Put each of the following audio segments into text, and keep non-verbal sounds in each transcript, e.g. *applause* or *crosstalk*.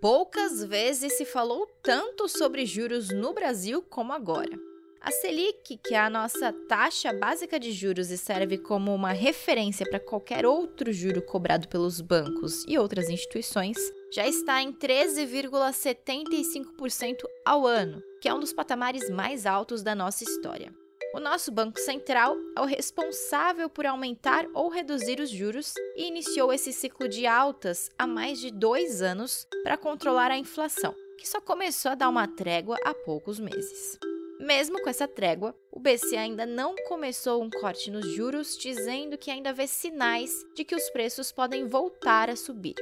Poucas vezes se falou tanto sobre juros no Brasil como agora. A Selic, que é a nossa taxa básica de juros e serve como uma referência para qualquer outro juro cobrado pelos bancos e outras instituições, já está em 13,75% ao ano, que é um dos patamares mais altos da nossa história. O nosso Banco Central é o responsável por aumentar ou reduzir os juros e iniciou esse ciclo de altas há mais de dois anos para controlar a inflação, que só começou a dar uma trégua há poucos meses. Mesmo com essa trégua, o BC ainda não começou um corte nos juros, dizendo que ainda vê sinais de que os preços podem voltar a subir.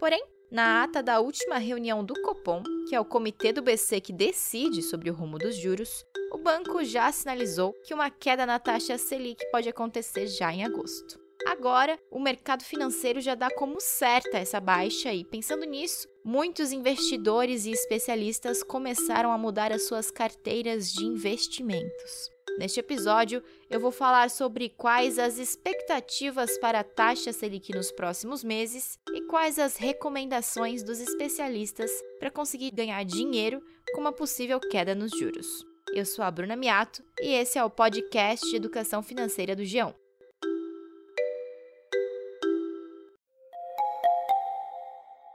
Porém, na ata da última reunião do Copom, que é o comitê do BC que decide sobre o rumo dos juros, o banco já sinalizou que uma queda na taxa Selic pode acontecer já em agosto. Agora, o mercado financeiro já dá como certa essa baixa e, pensando nisso, muitos investidores e especialistas começaram a mudar as suas carteiras de investimentos. Neste episódio, eu vou falar sobre quais as expectativas para a taxa Selic nos próximos meses e quais as recomendações dos especialistas para conseguir ganhar dinheiro com uma possível queda nos juros. Eu sou a Bruna Miato e esse é o podcast de Educação Financeira do Geão.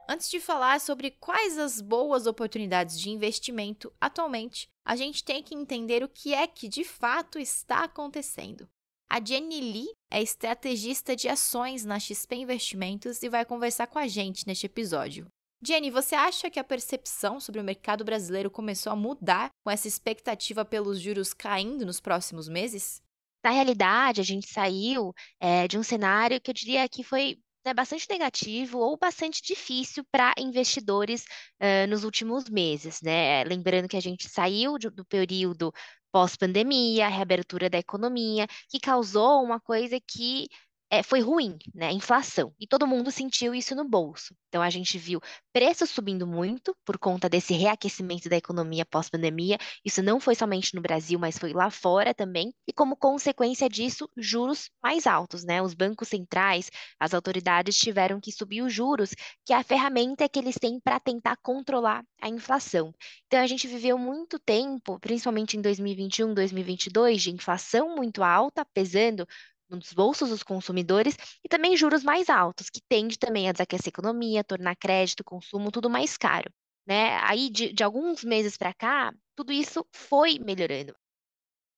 Antes de falar sobre quais as boas oportunidades de investimento atualmente, a gente tem que entender o que é que de fato está acontecendo. A Jenny Lee é estrategista de ações na XP Investimentos e vai conversar com a gente neste episódio. Jenny, você acha que a percepção sobre o mercado brasileiro começou a mudar com essa expectativa pelos juros caindo nos próximos meses? Na realidade, a gente saiu é, de um cenário que eu diria que foi né, bastante negativo ou bastante difícil para investidores uh, nos últimos meses, né? Lembrando que a gente saiu de, do período pós-pandemia, reabertura da economia, que causou uma coisa que é, foi ruim, né? Inflação. E todo mundo sentiu isso no bolso. Então a gente viu preços subindo muito por conta desse reaquecimento da economia pós-pandemia. Isso não foi somente no Brasil, mas foi lá fora também. E como consequência disso, juros mais altos, né? Os bancos centrais, as autoridades tiveram que subir os juros, que é a ferramenta que eles têm para tentar controlar a inflação. Então a gente viveu muito tempo, principalmente em 2021, 2022, de inflação muito alta, pesando nos bolsos dos consumidores e também juros mais altos, que tende também a desaquecer a economia, tornar crédito, consumo, tudo mais caro. Né? Aí, de, de alguns meses para cá, tudo isso foi melhorando.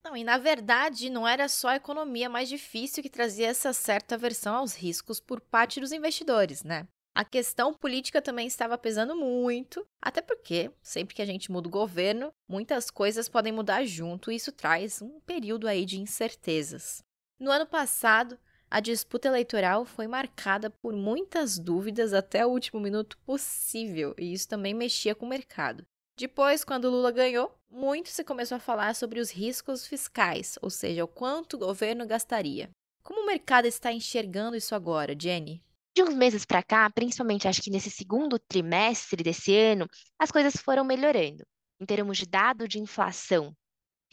Não, e na verdade, não era só a economia mais difícil que trazia essa certa aversão aos riscos por parte dos investidores, né? A questão política também estava pesando muito, até porque, sempre que a gente muda o governo, muitas coisas podem mudar junto e isso traz um período aí de incertezas. No ano passado, a disputa eleitoral foi marcada por muitas dúvidas até o último minuto possível, e isso também mexia com o mercado. Depois, quando Lula ganhou, muito se começou a falar sobre os riscos fiscais, ou seja, o quanto o governo gastaria. Como o mercado está enxergando isso agora, Jenny? De uns meses para cá, principalmente acho que nesse segundo trimestre desse ano, as coisas foram melhorando. Em termos de dado de inflação,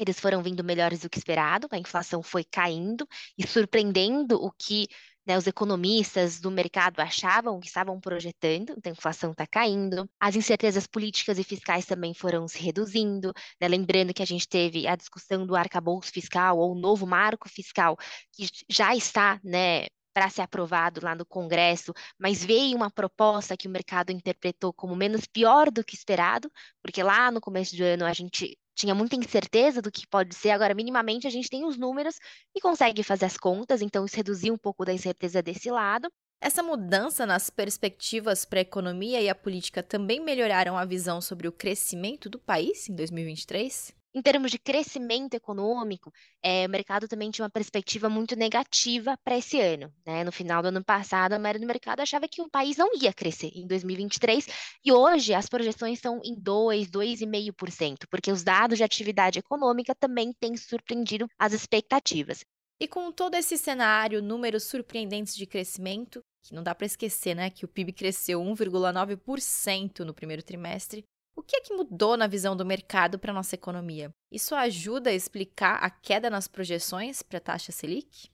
eles foram vindo melhores do que esperado, a inflação foi caindo e surpreendendo o que né, os economistas do mercado achavam, que estavam projetando, então a inflação está caindo, as incertezas políticas e fiscais também foram se reduzindo, né, lembrando que a gente teve a discussão do arcabouço fiscal ou o novo marco fiscal, que já está né, para ser aprovado lá no Congresso, mas veio uma proposta que o mercado interpretou como menos pior do que esperado, porque lá no começo do ano a gente tinha muita incerteza do que pode ser, agora minimamente a gente tem os números e consegue fazer as contas, então isso reduziu um pouco da incerteza desse lado. Essa mudança nas perspectivas para a economia e a política também melhoraram a visão sobre o crescimento do país em 2023? Em termos de crescimento econômico, é, o mercado também tinha uma perspectiva muito negativa para esse ano. Né? No final do ano passado, a maioria do mercado achava que o país não ia crescer em 2023, e hoje as projeções estão em 2, 2,5%, porque os dados de atividade econômica também têm surpreendido as expectativas. E com todo esse cenário, números surpreendentes de crescimento, que não dá para esquecer, né, que o PIB cresceu 1,9% no primeiro trimestre, o que é que mudou na visão do mercado para nossa economia? Isso ajuda a explicar a queda nas projeções para a taxa Selic?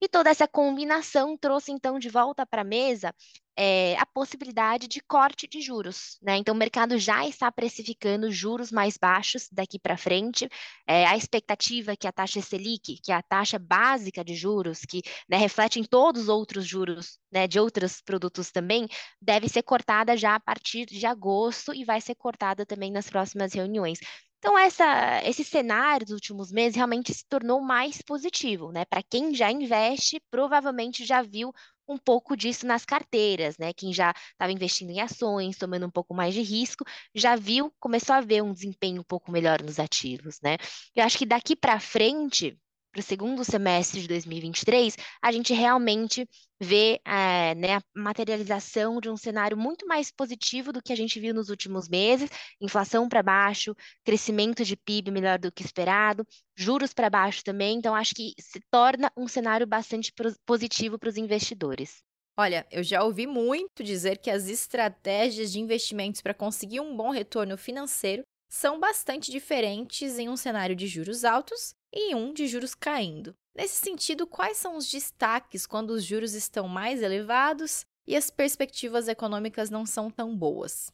E toda essa combinação trouxe então de volta para a mesa é, a possibilidade de corte de juros. Né? Então, o mercado já está precificando juros mais baixos daqui para frente. É, a expectativa é que a taxa Selic, que é a taxa básica de juros, que né, reflete em todos os outros juros né, de outros produtos também, deve ser cortada já a partir de agosto e vai ser cortada também nas próximas reuniões. Então, essa, esse cenário dos últimos meses realmente se tornou mais positivo, né? Para quem já investe, provavelmente já viu um pouco disso nas carteiras, né? Quem já estava investindo em ações, tomando um pouco mais de risco, já viu, começou a ver um desempenho um pouco melhor nos ativos, né? Eu acho que daqui para frente, para o segundo semestre de 2023, a gente realmente vê é, né, a materialização de um cenário muito mais positivo do que a gente viu nos últimos meses, inflação para baixo, crescimento de PIB melhor do que esperado, juros para baixo também, então acho que se torna um cenário bastante positivo para os investidores. Olha, eu já ouvi muito dizer que as estratégias de investimentos para conseguir um bom retorno financeiro são bastante diferentes em um cenário de juros altos e um de juros caindo. Nesse sentido, quais são os destaques quando os juros estão mais elevados e as perspectivas econômicas não são tão boas?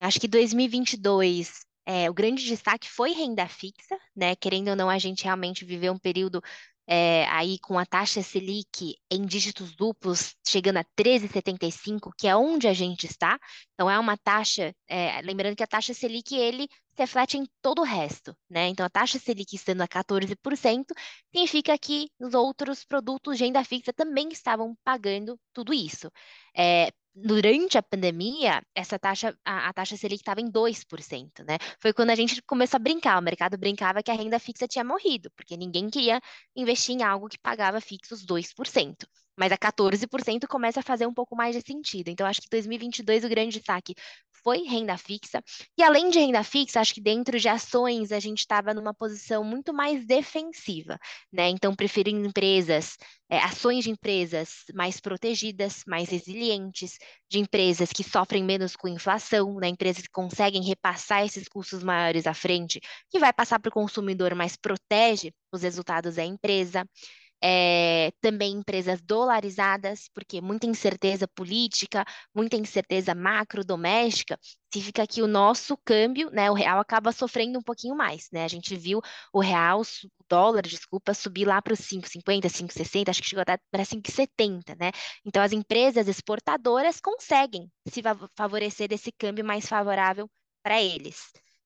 Acho que 2022 é, o grande destaque foi renda fixa, né? Querendo ou não, a gente realmente viveu um período é, aí com a taxa Selic em dígitos duplos chegando a 13,75, que é onde a gente está. Então é uma taxa, é, lembrando que a taxa Selic ele se reflete em todo o resto, né? Então a taxa Selic estando a 14%, significa que os outros produtos de renda fixa também estavam pagando tudo isso. É, durante a pandemia, essa taxa, a, a taxa Selic estava em 2%, né? Foi quando a gente começou a brincar, o mercado brincava que a renda fixa tinha morrido, porque ninguém queria investir em algo que pagava fixos 2%. Mas a 14% começa a fazer um pouco mais de sentido. Então, acho que 2022 o grande destaque foi renda fixa. E além de renda fixa, acho que dentro de ações a gente estava numa posição muito mais defensiva, né? Então, preferindo empresas, é, ações de empresas mais protegidas, mais resilientes, de empresas que sofrem menos com inflação, né? Empresas que conseguem repassar esses custos maiores à frente, que vai passar para o consumidor, mas protege os resultados da empresa é, também empresas dolarizadas, porque muita incerteza política, muita incerteza macro doméstica, significa que o nosso câmbio, né, o real acaba sofrendo um pouquinho mais, né? A gente viu o real, o dólar, desculpa, subir lá para os 5,50, 5,60, acho que chegou até para 5,70, né? Então as empresas exportadoras conseguem se favorecer desse câmbio mais favorável para eles.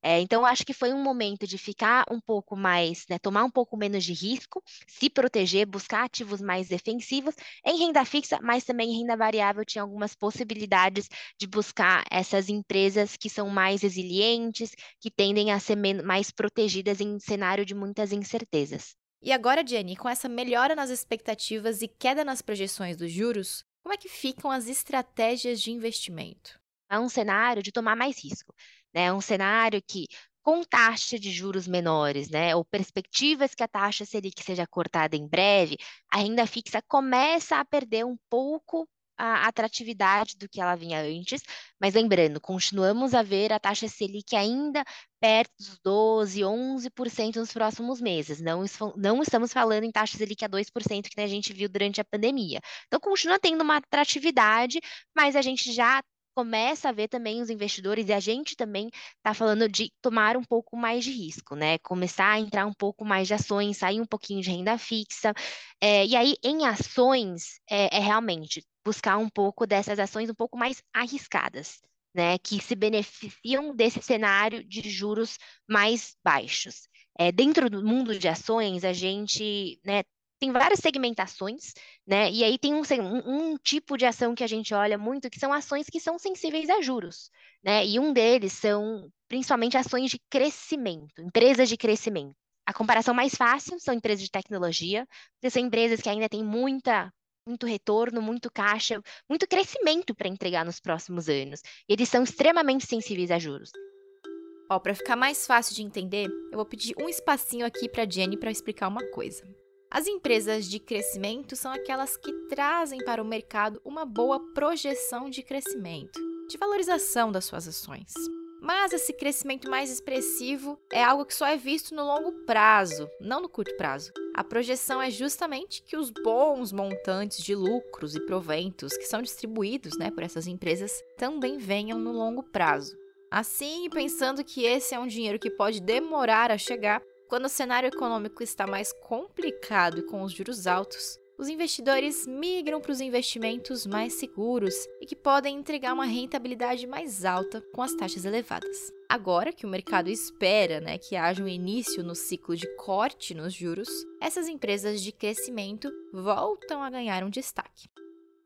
É, então, acho que foi um momento de ficar um pouco mais, né, tomar um pouco menos de risco, se proteger, buscar ativos mais defensivos em renda fixa, mas também em renda variável tinha algumas possibilidades de buscar essas empresas que são mais resilientes, que tendem a ser mais protegidas em cenário de muitas incertezas. E agora, Jenny, com essa melhora nas expectativas e queda nas projeções dos juros, como é que ficam as estratégias de investimento? É um cenário de tomar mais risco né? Um cenário que com taxa de juros menores, né, ou perspectivas que a taxa Selic seja cortada em breve, a renda fixa começa a perder um pouco a atratividade do que ela vinha antes, mas lembrando, continuamos a ver a taxa Selic ainda perto dos 12, 11% nos próximos meses. Não, não estamos falando em taxa Selic a 2% que a gente viu durante a pandemia. Então, continua tendo uma atratividade, mas a gente já começa a ver também os investidores e a gente também está falando de tomar um pouco mais de risco, né? Começar a entrar um pouco mais de ações, sair um pouquinho de renda fixa. É, e aí, em ações, é, é realmente buscar um pouco dessas ações um pouco mais arriscadas. Né, que se beneficiam desse cenário de juros mais baixos. É, dentro do mundo de ações, a gente né, tem várias segmentações, né? E aí tem um, um, tipo de ação que a gente olha muito, que são ações que são sensíveis a juros, né? E um deles são principalmente ações de crescimento, empresas de crescimento. A comparação mais fácil são empresas de tecnologia, porque são empresas que ainda têm muita muito retorno, muito caixa, muito crescimento para entregar nos próximos anos. Eles são extremamente sensíveis a juros. Ó, para ficar mais fácil de entender, eu vou pedir um espacinho aqui para Jenny para explicar uma coisa. As empresas de crescimento são aquelas que trazem para o mercado uma boa projeção de crescimento, de valorização das suas ações. Mas esse crescimento mais expressivo é algo que só é visto no longo prazo, não no curto prazo. A projeção é justamente que os bons montantes de lucros e proventos que são distribuídos né, por essas empresas também venham no longo prazo. Assim, pensando que esse é um dinheiro que pode demorar a chegar, quando o cenário econômico está mais complicado e com os juros altos, os investidores migram para os investimentos mais seguros e que podem entregar uma rentabilidade mais alta com as taxas elevadas. Agora que o mercado espera né, que haja um início no ciclo de corte nos juros, essas empresas de crescimento voltam a ganhar um destaque.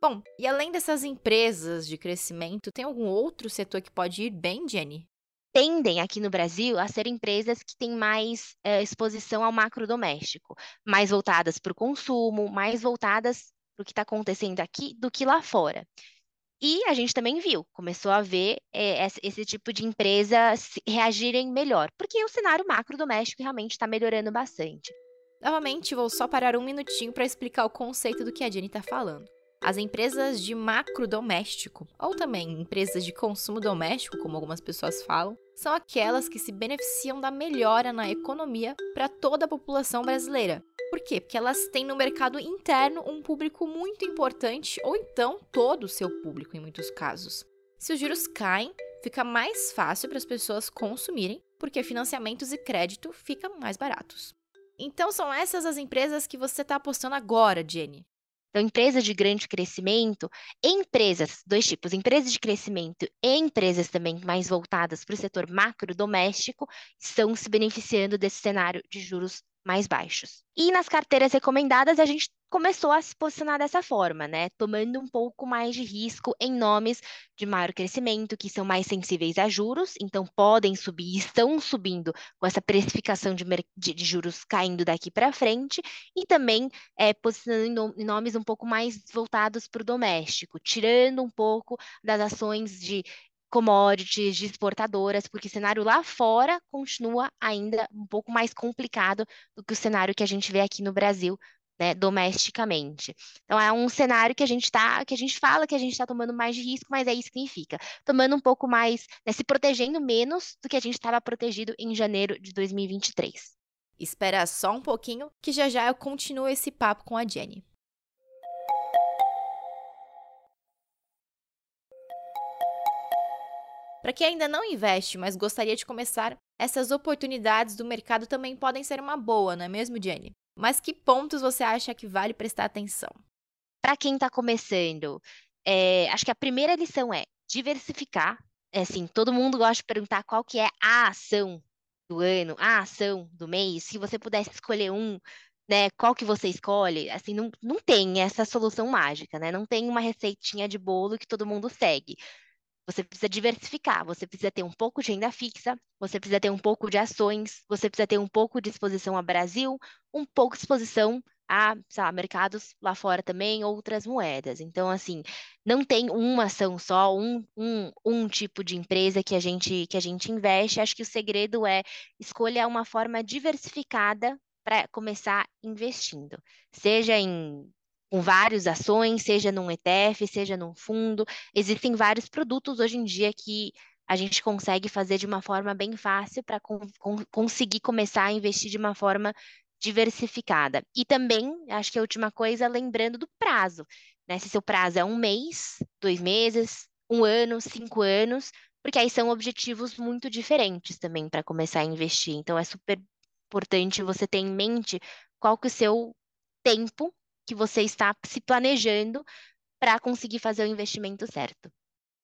Bom, e além dessas empresas de crescimento, tem algum outro setor que pode ir bem, Jenny? Tendem aqui no Brasil a ser empresas que têm mais é, exposição ao macro doméstico, mais voltadas para o consumo, mais voltadas para o que está acontecendo aqui do que lá fora. E a gente também viu, começou a ver é, esse tipo de empresa reagirem melhor, porque o cenário macro doméstico realmente está melhorando bastante. Novamente, vou só parar um minutinho para explicar o conceito do que a Jenny está falando. As empresas de macro doméstico, ou também empresas de consumo doméstico, como algumas pessoas falam, são aquelas que se beneficiam da melhora na economia para toda a população brasileira. Por quê? Porque elas têm no mercado interno um público muito importante, ou então todo o seu público, em muitos casos. Se os juros caem, fica mais fácil para as pessoas consumirem, porque financiamentos e crédito ficam mais baratos. Então são essas as empresas que você está apostando agora, Jenny. Então, empresas de grande crescimento, empresas, dois tipos, empresas de crescimento e empresas também mais voltadas para o setor macro doméstico, estão se beneficiando desse cenário de juros mais baixos. E nas carteiras recomendadas, a gente começou a se posicionar dessa forma, né? Tomando um pouco mais de risco em nomes de maior crescimento, que são mais sensíveis a juros, então podem subir, *laughs* estão subindo com essa precificação de, de, de juros caindo daqui para frente, e também é, posicionando em nomes um pouco mais voltados para o doméstico, tirando um pouco das ações de commodities, de exportadoras, porque o cenário lá fora continua ainda um pouco mais complicado do que o cenário que a gente vê aqui no Brasil, né, domesticamente. Então é um cenário que a gente tá, que a gente fala que a gente está tomando mais de risco, mas é isso que significa, tomando um pouco mais, né, se protegendo menos do que a gente estava protegido em janeiro de 2023. Espera só um pouquinho, que já já eu continuo esse papo com a Jenny. Para quem ainda não investe, mas gostaria de começar, essas oportunidades do mercado também podem ser uma boa, não é mesmo, Jenny? Mas que pontos você acha que vale prestar atenção? Para quem está começando, é, acho que a primeira lição é diversificar. É assim, todo mundo gosta de perguntar qual que é a ação do ano, a ação do mês. Se você pudesse escolher um, né, qual que você escolhe? Assim, não, não tem essa solução mágica, né? Não tem uma receitinha de bolo que todo mundo segue. Você precisa diversificar, você precisa ter um pouco de renda fixa, você precisa ter um pouco de ações, você precisa ter um pouco de exposição ao Brasil, um pouco de exposição a, sei lá, mercados lá fora também, outras moedas. Então, assim, não tem uma ação só, um, um, um tipo de empresa que a gente que a gente investe. Acho que o segredo é escolher uma forma diversificada para começar investindo, seja em com várias ações, seja num ETF, seja num fundo. Existem vários produtos hoje em dia que a gente consegue fazer de uma forma bem fácil para con conseguir começar a investir de uma forma diversificada. E também, acho que a última coisa, lembrando do prazo. Né? Se seu prazo é um mês, dois meses, um ano, cinco anos, porque aí são objetivos muito diferentes também para começar a investir. Então, é super importante você ter em mente qual que é o seu tempo que você está se planejando para conseguir fazer o investimento certo.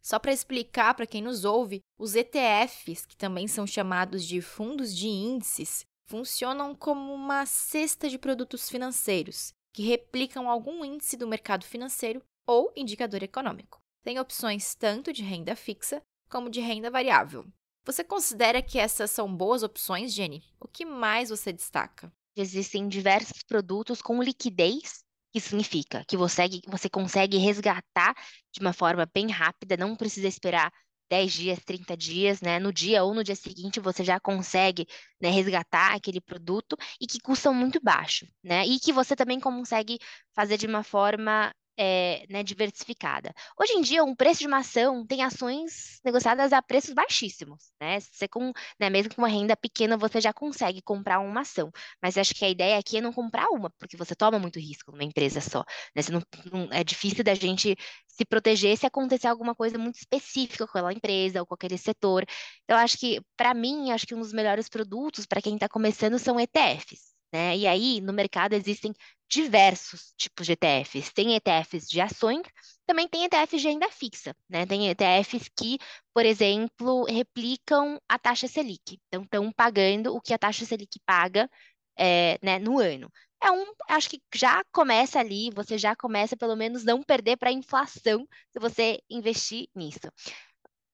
Só para explicar para quem nos ouve, os ETFs, que também são chamados de fundos de índices, funcionam como uma cesta de produtos financeiros que replicam algum índice do mercado financeiro ou indicador econômico. Tem opções tanto de renda fixa como de renda variável. Você considera que essas são boas opções, Jenny? O que mais você destaca? Existem diversos produtos com liquidez que significa que você, você consegue resgatar de uma forma bem rápida, não precisa esperar 10 dias, 30 dias, né? No dia ou no dia seguinte você já consegue né, resgatar aquele produto e que custam muito baixo, né? E que você também consegue fazer de uma forma é, né, diversificada. Hoje em dia, um preço de uma ação tem ações negociadas a preços baixíssimos, né? Você com, né, mesmo com uma renda pequena, você já consegue comprar uma ação. Mas acho que a ideia aqui é não comprar uma, porque você toma muito risco numa empresa só. Né? Não, não, é difícil da gente se proteger se acontecer alguma coisa muito específica com aquela empresa ou com aquele setor. Então, acho que, para mim, acho que um dos melhores produtos para quem está começando são ETFs. Né? E aí, no mercado, existem diversos tipos de ETFs. Tem ETFs de ações, também tem ETFs de renda fixa. Né? Tem ETFs que, por exemplo, replicam a taxa Selic. Então, estão pagando o que a taxa Selic paga é, né, no ano. É um, acho que já começa ali, você já começa pelo menos não perder para a inflação se você investir nisso.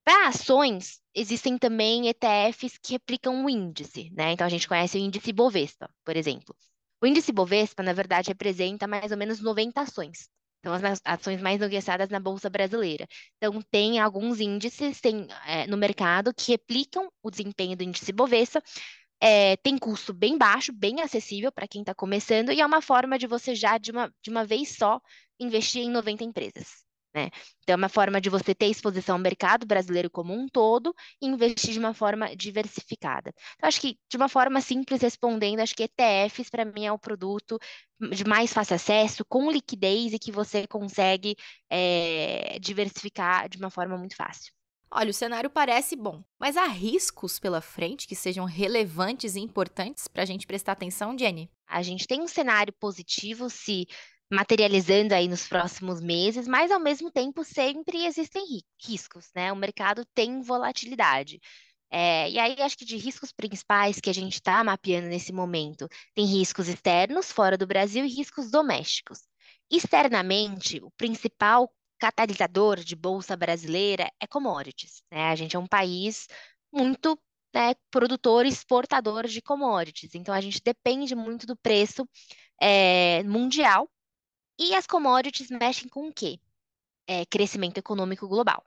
Para ações, existem também ETFs que replicam o índice, né? Então a gente conhece o índice Bovespa, por exemplo. O índice Bovespa, na verdade, representa mais ou menos 90 ações. São as ações mais negociadas na Bolsa Brasileira. Então, tem alguns índices tem, é, no mercado que replicam o desempenho do índice Bovespa. É, tem custo bem baixo, bem acessível para quem está começando, e é uma forma de você já, de uma, de uma vez só, investir em 90 empresas. Né? Então, é uma forma de você ter exposição ao mercado brasileiro como um todo e investir de uma forma diversificada. Então, acho que, de uma forma simples, respondendo, acho que ETFs, para mim, é o produto de mais fácil acesso, com liquidez e que você consegue é, diversificar de uma forma muito fácil. Olha, o cenário parece bom, mas há riscos pela frente que sejam relevantes e importantes para a gente prestar atenção, Jenny? A gente tem um cenário positivo se materializando aí nos próximos meses, mas ao mesmo tempo sempre existem riscos, né? O mercado tem volatilidade. É, e aí, acho que de riscos principais que a gente está mapeando nesse momento, tem riscos externos, fora do Brasil, e riscos domésticos. Externamente, o principal catalisador de bolsa brasileira é commodities. Né? A gente é um país muito né, produtor e exportador de commodities, então a gente depende muito do preço é, mundial e as commodities mexem com o quê? É, crescimento econômico global,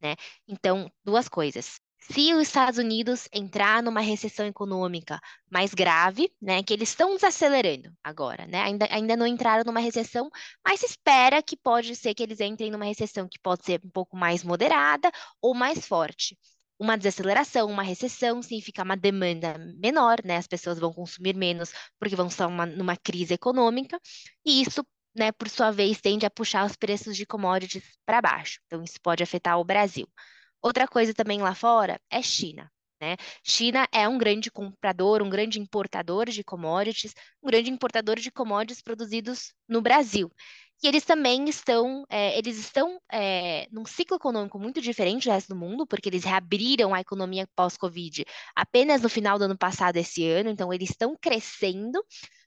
né? Então, duas coisas. Se os Estados Unidos entrar numa recessão econômica mais grave, né, que eles estão desacelerando agora, né, ainda, ainda não entraram numa recessão, mas se espera que pode ser que eles entrem numa recessão que pode ser um pouco mais moderada ou mais forte. Uma desaceleração, uma recessão significa uma demanda menor, né, as pessoas vão consumir menos porque vão estar uma, numa crise econômica, e isso né, por sua vez, tende a puxar os preços de commodities para baixo. Então, isso pode afetar o Brasil. Outra coisa também lá fora é China. Né? China é um grande comprador, um grande importador de commodities, um grande importador de commodities produzidos no Brasil. E eles também estão, é, eles estão é, num ciclo econômico muito diferente do resto do mundo, porque eles reabriram a economia pós-Covid apenas no final do ano passado, esse ano, então eles estão crescendo,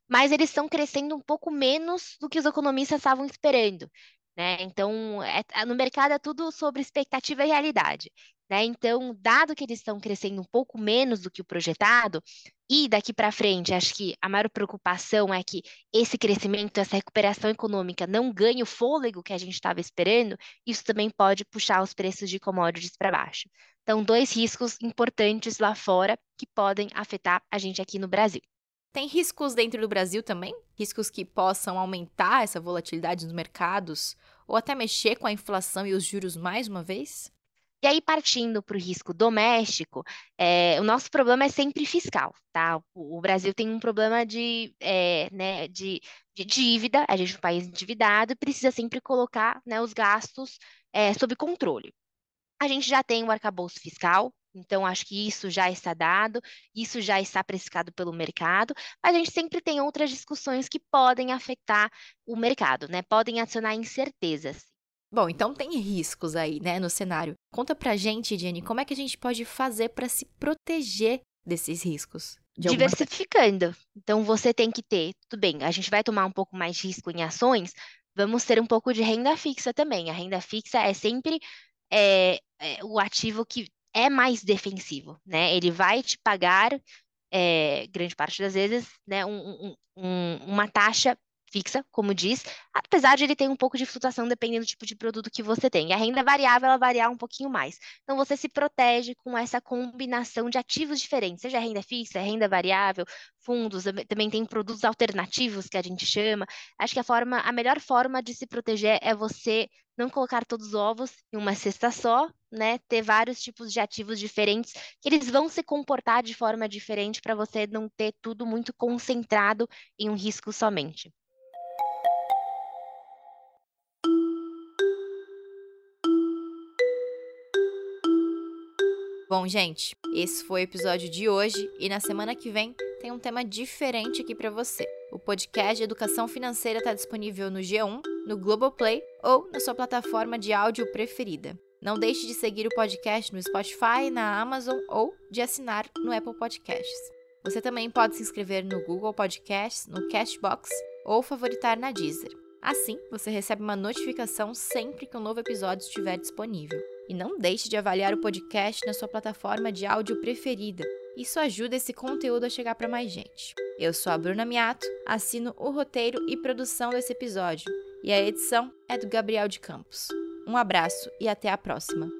mas eles estão crescendo um pouco menos do que os economistas estavam esperando. Né? Então, é, é, no mercado é tudo sobre expectativa e realidade. Né? Então, dado que eles estão crescendo um pouco menos do que o projetado, e daqui para frente, acho que a maior preocupação é que esse crescimento, essa recuperação econômica não ganhe o fôlego que a gente estava esperando, isso também pode puxar os preços de commodities para baixo. Então, dois riscos importantes lá fora que podem afetar a gente aqui no Brasil. Tem riscos dentro do Brasil também? Riscos que possam aumentar essa volatilidade nos mercados ou até mexer com a inflação e os juros mais uma vez? E aí, partindo para o risco doméstico, é, o nosso problema é sempre fiscal, tá? O, o Brasil tem um problema de, é, né, de, de, dívida, a gente é um país endividado, precisa sempre colocar né, os gastos é, sob controle. A gente já tem o arcabouço fiscal, então, acho que isso já está dado, isso já está precificado pelo mercado, mas a gente sempre tem outras discussões que podem afetar o mercado, né? Podem adicionar incertezas. Bom, então tem riscos aí, né, no cenário. Conta pra gente, Jenny, como é que a gente pode fazer para se proteger desses riscos? De Diversificando. Então, você tem que ter, tudo bem, a gente vai tomar um pouco mais de risco em ações, vamos ter um pouco de renda fixa também. A renda fixa é sempre é, é, o ativo que é mais defensivo, né? Ele vai te pagar, é, grande parte das vezes, né, um, um, uma taxa fixa, como diz, apesar de ele ter um pouco de flutuação dependendo do tipo de produto que você tem. E a renda variável, ela variar um pouquinho mais. Então, você se protege com essa combinação de ativos diferentes, seja renda fixa, renda variável, fundos, também tem produtos alternativos que a gente chama. Acho que a forma, a melhor forma de se proteger é você não colocar todos os ovos em uma cesta só, né? Ter vários tipos de ativos diferentes que eles vão se comportar de forma diferente para você não ter tudo muito concentrado em um risco somente. Bom, gente, esse foi o episódio de hoje e na semana que vem tem um tema diferente aqui para você. O podcast de educação financeira está disponível no G1, no Globoplay ou na sua plataforma de áudio preferida. Não deixe de seguir o podcast no Spotify, na Amazon ou de assinar no Apple Podcasts. Você também pode se inscrever no Google Podcasts, no Cashbox ou favoritar na Deezer. Assim, você recebe uma notificação sempre que um novo episódio estiver disponível. E não deixe de avaliar o podcast na sua plataforma de áudio preferida. Isso ajuda esse conteúdo a chegar para mais gente. Eu sou a Bruna Miato, assino o roteiro e produção desse episódio, e a edição é do Gabriel de Campos. Um abraço e até a próxima!